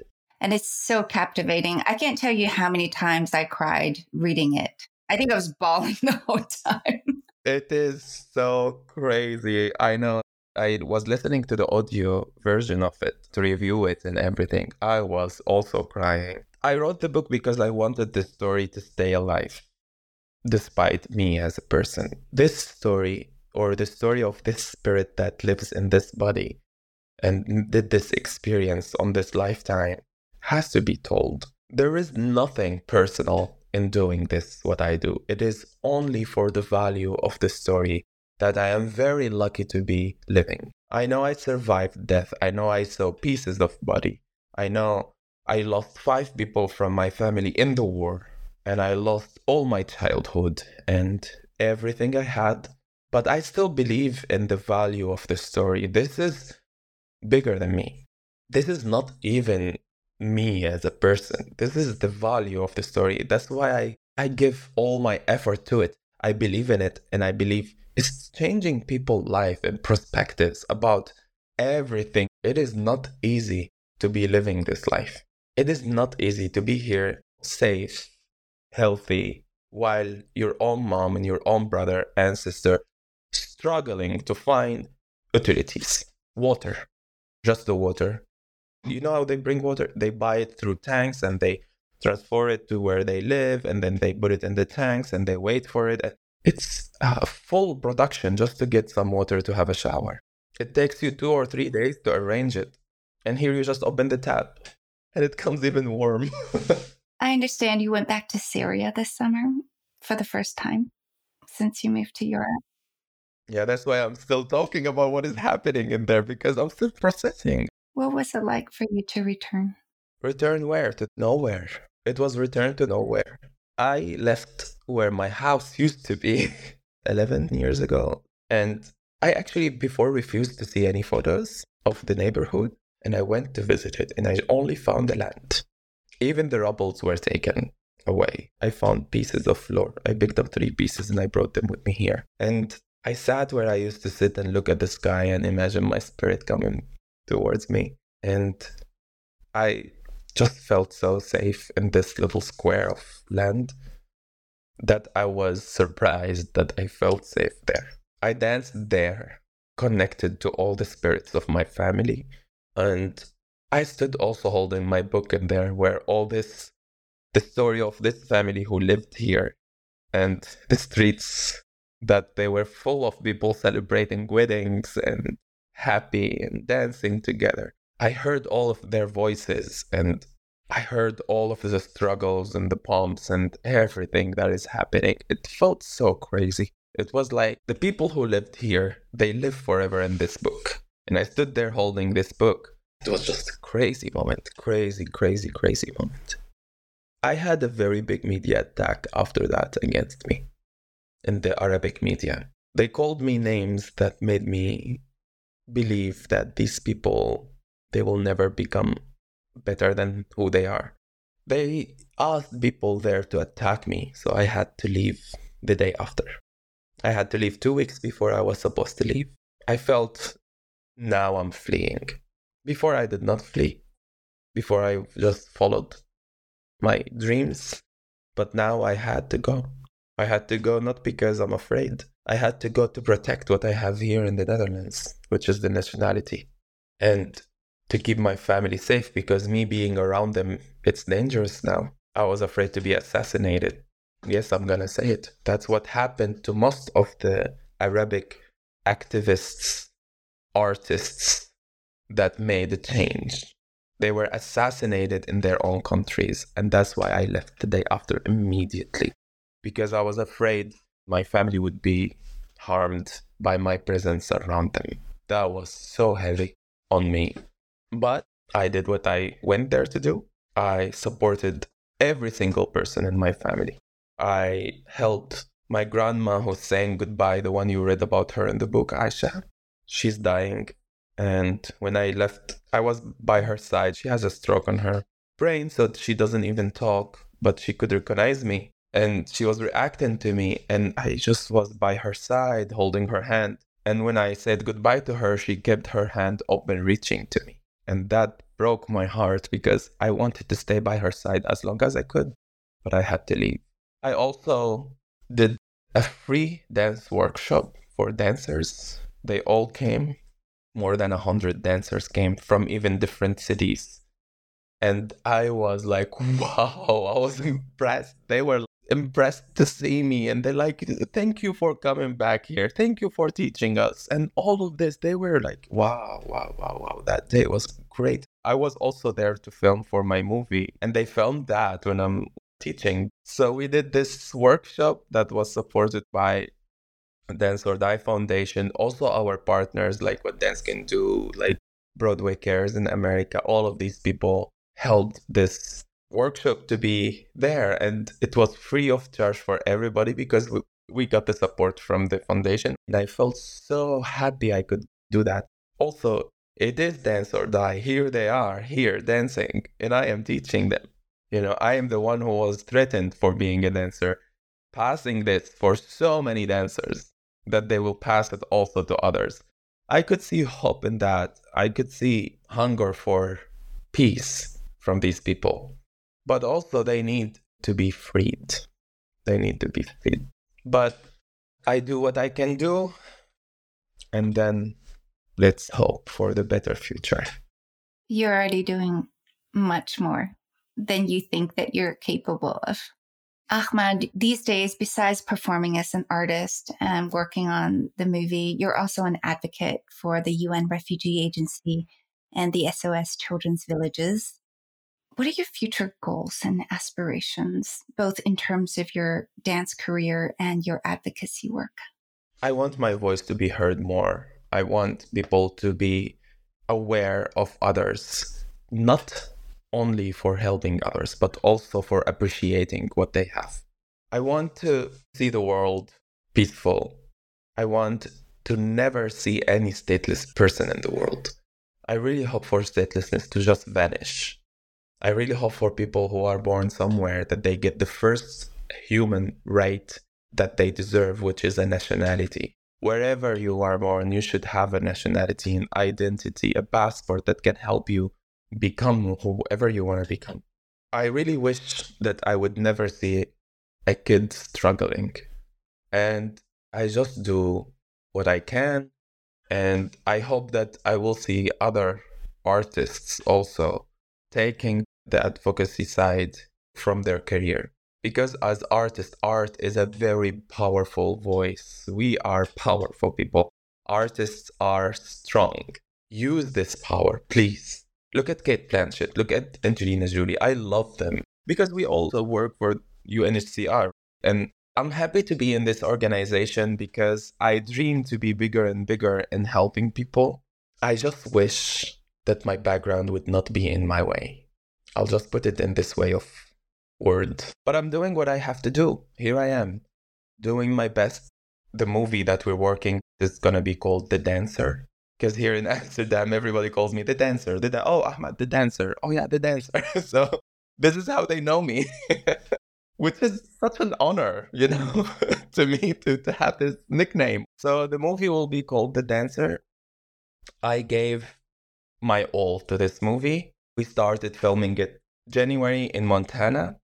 and it's so captivating. I can't tell you how many times I cried reading it. I think I was bawling [LAUGHS] the whole time. It is so crazy. I know. I was listening to the audio version of it to review it and everything. I was also crying. I wrote the book because I wanted the story to stay alive, despite me as a person. This story, or the story of this spirit that lives in this body and did this experience on this lifetime, has to be told. There is nothing personal in doing this, what I do. It is only for the value of the story that I am very lucky to be living. I know I survived death. I know I saw pieces of body. I know I lost five people from my family in the war, and I lost all my childhood and everything I had. But I still believe in the value of the story. This is bigger than me. This is not even me as a person. This is the value of the story. That's why I, I give all my effort to it. I believe in it and I believe it's changing people's life and perspectives about everything. It is not easy to be living this life. It is not easy to be here safe, healthy, while your own mom and your own brother and sister struggling to find utilities, water, just the water, you know how they bring water? They buy it through tanks and they transport it to where they live and then they put it in the tanks and they wait for it. It's a full production just to get some water to have a shower. It takes you two or three days to arrange it. And here you just open the tap and it comes even warm. [LAUGHS] I understand you went back to Syria this summer for the first time since you moved to Europe. Yeah, that's why I'm still talking about what is happening in there because I'm still processing. What was it like for you to return? Return where? To nowhere. It was return to nowhere. I left where my house used to be [LAUGHS] 11 years ago. And I actually before refused to see any photos of the neighborhood and I went to visit it and I only found the land. Even the rubbles were taken away. I found pieces of floor. I picked up three pieces and I brought them with me here. And I sat where I used to sit and look at the sky and imagine my spirit coming towards me. And I just felt so safe in this little square of land that I was surprised that I felt safe there. I danced there, connected to all the spirits of my family. And I stood also holding my book in there where all this, the story of this family who lived here and the streets that they were full of people celebrating weddings and happy and dancing together. I heard all of their voices and I heard all of the struggles and the pomps and everything that is happening. It felt so crazy. It was like the people who lived here, they live forever in this book. And I stood there holding this book. It was just a crazy moment. Crazy, crazy, crazy moment. I had a very big media attack after that against me in the Arabic media. They called me names that made me believe that these people they will never become better than who they are. They asked people there to attack me, so I had to leave the day after. I had to leave two weeks before I was supposed to leave. I felt now I'm fleeing. Before I did not flee. Before I just followed my dreams. But now I had to go. I had to go not because I'm afraid. I had to go to protect what I have here in the Netherlands, which is the nationality. And to keep my family safe because me being around them, it's dangerous now. I was afraid to be assassinated. Yes, I'm gonna say it. That's what happened to most of the Arabic activists, artists that made the change. They were assassinated in their own countries, and that's why I left the day after immediately because I was afraid my family would be harmed by my presence around them. That was so heavy on me. But I did what I went there to do. I supported every single person in my family. I helped my grandma who's saying goodbye, the one you read about her in the book, Aisha. She's dying. And when I left, I was by her side. She has a stroke on her brain, so she doesn't even talk, but she could recognize me. And she was reacting to me, and I just was by her side, holding her hand. And when I said goodbye to her, she kept her hand open, reaching to me. And that broke my heart because I wanted to stay by her side as long as I could, but I had to leave. I also did a free dance workshop for dancers. They all came. More than a hundred dancers came from even different cities. And I was like, [LAUGHS] wow, I was impressed. They were impressed to see me and they're like thank you for coming back here. Thank you for teaching us. And all of this they were like wow wow wow wow. That day was great. I was also there to film for my movie and they filmed that when i'm teaching. So we did this workshop that was supported by dance or die foundation also our partners like what dance can do like broadway cares in america all of these people held this workshop to be there and it was free of charge for everybody because we, got the support from the foundation. And i felt so happy i could do that. Also it is dance or die. Here they are here dancing and i am teaching them. You know i am the one who was threatened for being a dancer passing this for so many dancers that they will pass it also to others. I could see hope in that. I could see hunger for peace from these people but also they need to be freed. They need to be freed. But I do what I can do, and then let's hope for the better future. You're already doing much more than you think that you're capable of. Ahmad, these days, besides performing as an artist and working on the movie, you're also an advocate for the UN Refugee Agency and the SOS Children's Villages. What are your future goals and aspirations, both in terms of your dance career and your advocacy work? I want my voice to be heard more. I want people to be aware of others, not only for helping others, but also for appreciating what they have. I want to see the world peaceful. I want to never see any stateless person in the world. I really hope for statelessness to just vanish. I really hope for people who are born somewhere that they get the first human right that they deserve, which is a nationality. Wherever you are born, you should have a nationality, an identity, a passport that can help you become whoever you want to become. I really wish that I would never see a kid struggling. And I just do what I can. And I hope that I will see other artists also taking the advocacy side from their career. Because as artists, art is a very powerful voice. We are powerful people. Artists are strong. Use this power, please. Look at Cate Blanchett. Look at Angelina Jolie. I love them because we also work for UNHCR. And I'm happy to be in this organization because I dream to be bigger and bigger in helping people. I just wish that my background would not be in my way. I'll just put it in this way of word. But I'm doing what I have to do. Here I am, doing my best. The movie that we're working is to be called The Dancer. Because here in [LAUGHS] Amsterdam, everybody calls me the dancer. The da- oh, Ahmad, the dancer. Oh, yeah, the dancer. [LAUGHS] so this is how they know me. [LAUGHS] which is such an honor, you know, to me to, to have this nickname. So the movie will be called The Dancer. I gave my all to this movie. We started filming it January in Montana,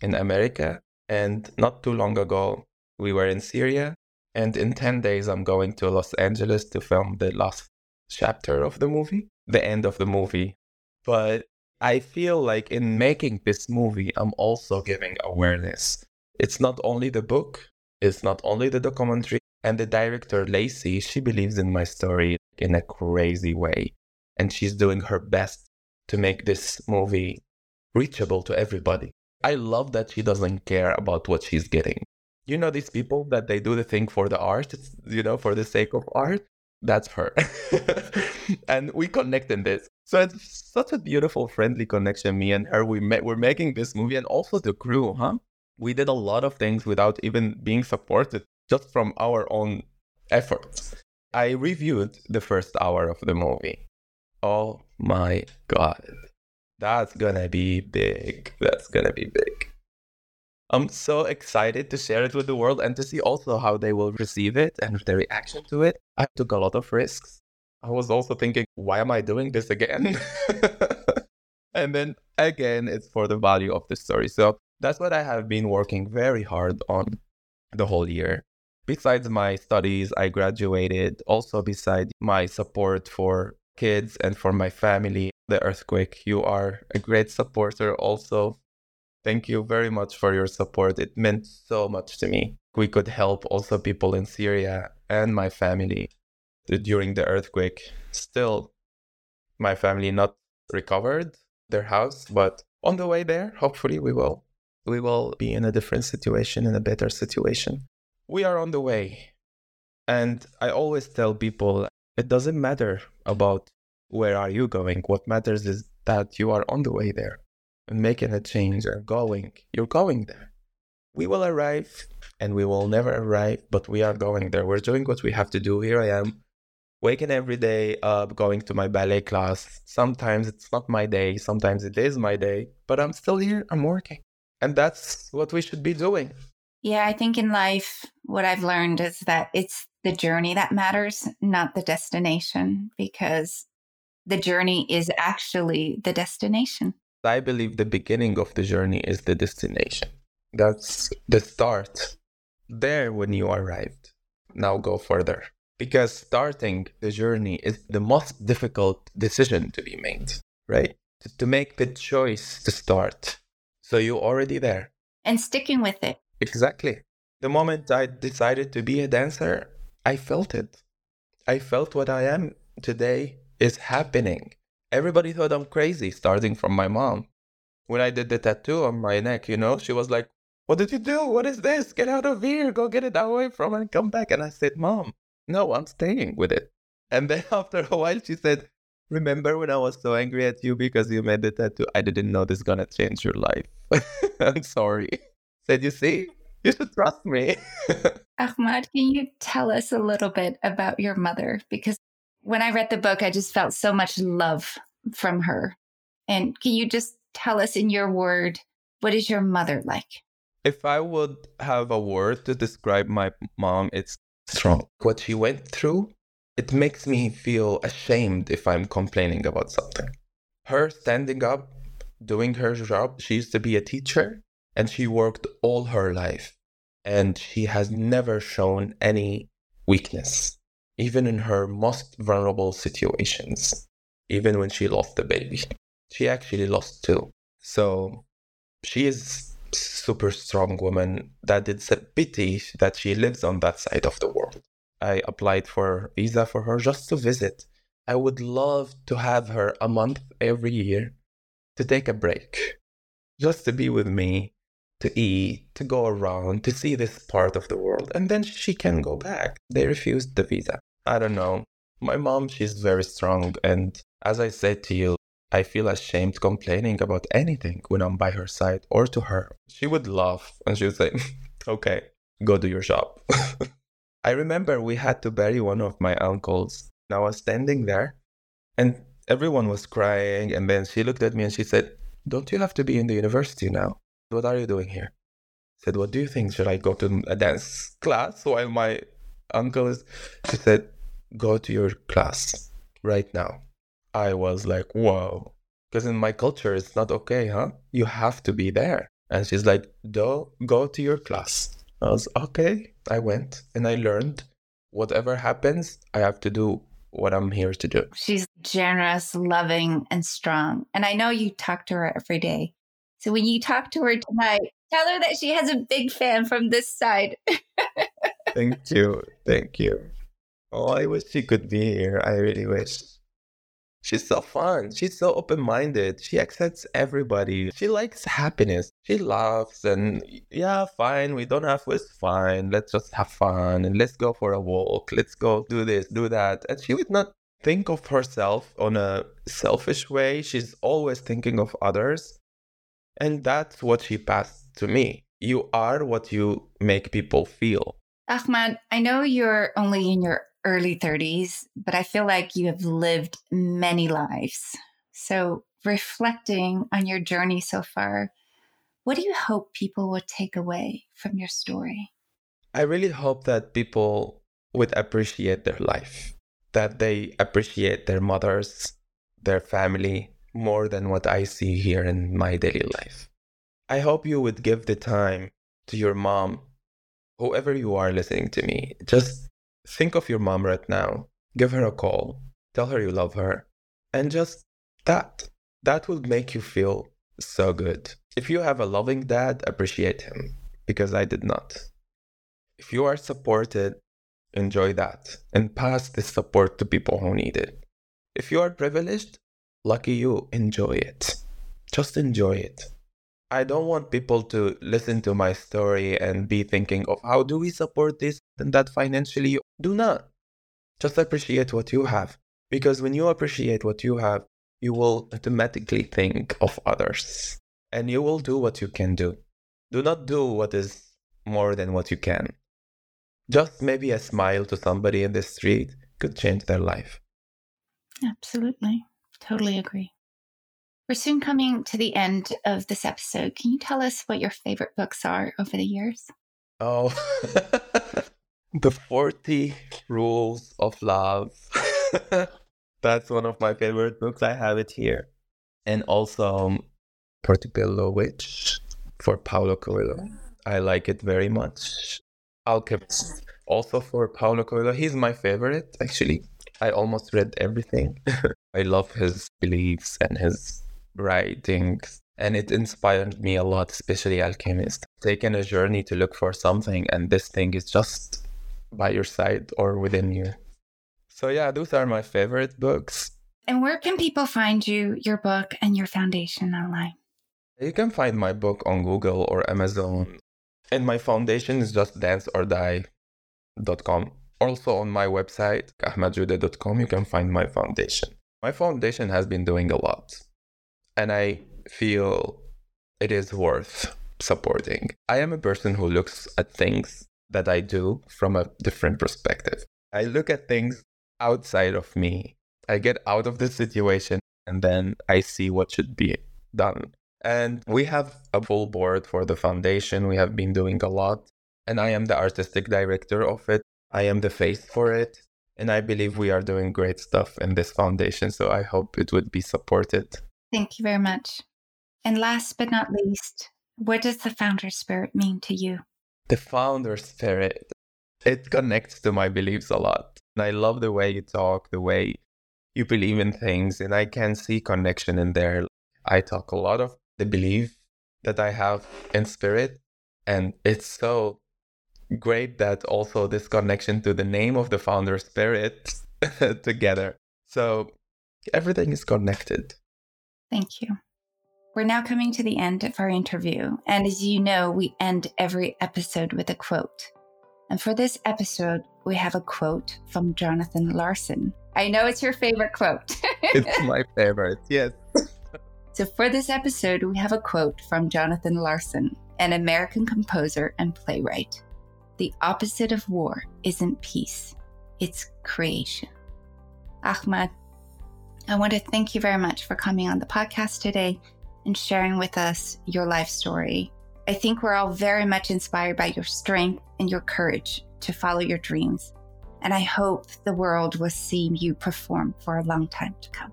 in America, and not too long ago we were in Syria. And in 10 days, I'm going to Los Angeles to film the last chapter of the movie, the end of the movie. But I feel like in making this movie, I'm also giving awareness. It's not only the book, it's not only the documentary, and the director, Lacey, she believes in my story in a crazy way. And she's doing her best to make this movie reachable to everybody. I love that she doesn't care about what she's getting. You know, these people that they do the thing for the art, you know, for the sake of art that's her. [LAUGHS] and we connect in this. So it's such a beautiful, friendly connection. Me and her, we met, we're making this movie and also the crew, huh? We did a lot of things without even being supported, just from our own efforts. I reviewed the first hour of the movie. Oh my God. That's gonna be big. That's gonna be big. I'm so excited to share it with the world and to see also how they will receive it and their reaction to it. I took a lot of risks. I was also thinking, why am I doing this again? [LAUGHS] and then again, it's for the value of the story. So that's what I have been working very hard on the whole year. Besides my studies, I graduated. Also, besides my support for kids and for my family, the earthquake, you are a great supporter also Thank you very much for your support. It meant so much to me. We could help also people in Syria and my family during the earthquake. Still, my family not recovered their house, but on the way there, hopefully we will. We will be in a different situation, in a better situation. We are on the way. And I always tell people it doesn't matter about where are you going. What matters is that you are on the way there and making a change and going, you're going there. We will arrive and we will never arrive, but we are going there. We're doing what we have to do. Here I am, waking every day up, going to my ballet class. Sometimes it's not my day, sometimes it is my day, but I'm still here, I'm working. And that's what we should be doing. Yeah, I think in life, what I've learned is that it's the journey that matters, not the destination, because the journey is actually the destination. I believe the beginning of the journey is the destination. That's the start. There, when you arrived, now go further. Because starting the journey is the most difficult decision to be made, right? To, to make the choice to start. So you're already there. And sticking with it. Exactly. The moment I decided to be a dancer, I felt it. I felt what I am today is happening. Everybody thought I'm crazy, starting from my mom. When I did the tattoo on my neck, you know, she was like, What did you do? What is this? Get out of here. Go get it away from and come back. And I said, Mom, no, I'm staying with it. And then [LAUGHS] after a while, she said, Remember when I was so angry at you because you made the tattoo? I didn't know this is gonna change your life. [LAUGHS] I'm sorry. Said, you see, you should trust me. [LAUGHS] Ahmad, can you tell us a little bit about your mother? Because when I read the book, I just felt so much love from her. And can you just tell us in your word, what is your mother like? If I would have a word to describe my mom, it's strong. What she went through, it makes me feel ashamed if I'm complaining about something. Her standing up, doing her job, she used to be a teacher and she worked all her life. And she has never shown any weakness, even in her most vulnerable situations, even when she lost the baby. She actually lost two. So she is super strong woman that it's a pity that she lives on that side of the world. I applied for visa for her just to visit. I would love to have her a month every year to take a break, just to be with me, to eat, to go around, to see this part of the world, and then she can go back. They refused the visa. I don't know. My mom, she's very strong. And as I said to you, I feel ashamed complaining about anything when I'm by her side or to her. She would laugh and she would say, [LAUGHS] Okay, go do your job. [LAUGHS] I remember we had to bury one of my uncles. And I was standing there and everyone was crying. And then she looked at me and she said, Don't you have to be in the university now? What are you doing here? I said, What do you think? Should I go to a dance class while my uncle is? She said, Go to your class right now. I was like, whoa. Because in my culture, it's not okay, huh? You have to be there. And she's like, do go to your class. I was okay. I went and I learned whatever happens, I have to do what I'm here to do. She's generous, loving, and strong. And I know you talk to her every day. So when you talk to her tonight, tell her that she has a big fan from this side. [LAUGHS] Thank you. Thank you. Oh, I wish she could be here. I really wish. She's so fun. She's so open minded. She accepts everybody. She likes happiness. She laughs and yeah, fine. We don't have to. Fine. Let's just have fun and let's go for a walk. Let's go do this, do that. And she would not think of herself on a selfish way. She's always thinking of others. And that's what she passed to me. You are what you make people feel. Ahmad, I know you're only in your early 30s, but I feel like you have lived many lives. So, reflecting on your journey so far, what do you hope people will take away from your story? I really hope that people would appreciate their life, that they appreciate their mothers, their family more than what I see here in my daily life. I hope you would give the time to your mom, whoever you are listening to me. Just Think of your mom right now. Give her a call. Tell her you love her. And just that. That will make you feel so good. If you have a loving dad, appreciate him, because I did not. If you are supported, enjoy that and pass this support to people who need it. If you are privileged, lucky you, enjoy it. Just enjoy it. I don't want people to listen to my story and be thinking of how do we support this and that financially. Do not. Just appreciate what you have. Because when you appreciate what you have, you will automatically think of others and you will do what you can do. Do not do what is more than what you can. Just maybe a smile to somebody in the street could change their life. Absolutely. Totally agree. We're soon coming to the end of this episode. Can you tell us what your favorite books are over the years? Oh, [LAUGHS] the 40 Rules of Love. [LAUGHS] That's one of my favorite books. I have it here. And also um, Portobello Witch for Paulo Coelho. I like it very much. Alchemist, also for Paulo Coelho. He's my favorite, actually. I almost read everything. [LAUGHS] I love his beliefs and his writings. and it inspired me a lot especially alchemist taking a journey to look for something and this thing is just by your side or within you so yeah those are my favorite books and where can people find you your book and your foundation online you can find my book on google or amazon And my foundation is just danceordie.com. Also on my website, ahmadjoudeh.com, you can find my foundation. My foundation has been doing a lot. And I feel it is worth supporting. I am a person who looks at things that I do from a different perspective. I look at things outside of me. I get out of the situation and then I see what should be done. And we have a full board for the foundation. We have been doing a lot. And I am the artistic director of it. I am the face for it. And I believe we are doing great stuff in this foundation. So I hope it would be supported. Thank you very much. And last but not least, what does the founder spirit mean to you? The founder spirit, it connects to my beliefs a lot. And I love the way you talk, the way you believe in things, and I can see connection in there. I talk a lot of the belief that I have in spirit, and it's so great that also this connection to the name of the founder spirit [LAUGHS] together. So everything is connected. Thank you. We're now coming to the end of our interview. And as you know, we end every episode with a quote. And for this episode, we have a quote from Jonathan Larson. I know it's your favorite quote. [LAUGHS] it's my favorite, yes. so for this episode, we have a quote from Jonathan Larson, an American composer and playwright. The opposite of war isn't peace, it's creation. Ahmad, I want to thank you very much for coming on the podcast today and sharing with us your life story. I think we're all very much inspired by your strength and your courage to follow your dreams. And I hope the world will see you perform for a long time to come.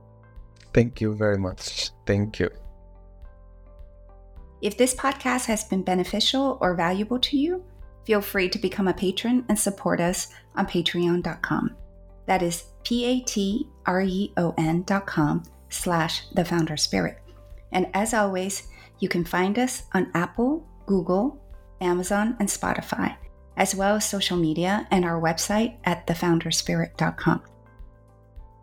Thank you very much. Thank you. If this podcast has been beneficial or valuable to you, feel free to become a patron and support us on patreon.com. That is P-A-T-R-E-O-N dot com slash the founder spirit. And as always, you can find us on Apple, Google, Amazon, and Spotify, as well as social media and our website at thefounderspirit.com.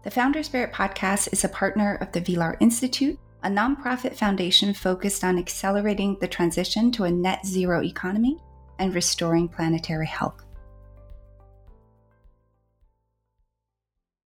The Founder Spirit podcast is a partner of the Villars Institute, a nonprofit foundation focused on accelerating the transition to a net zero economy and restoring planetary health.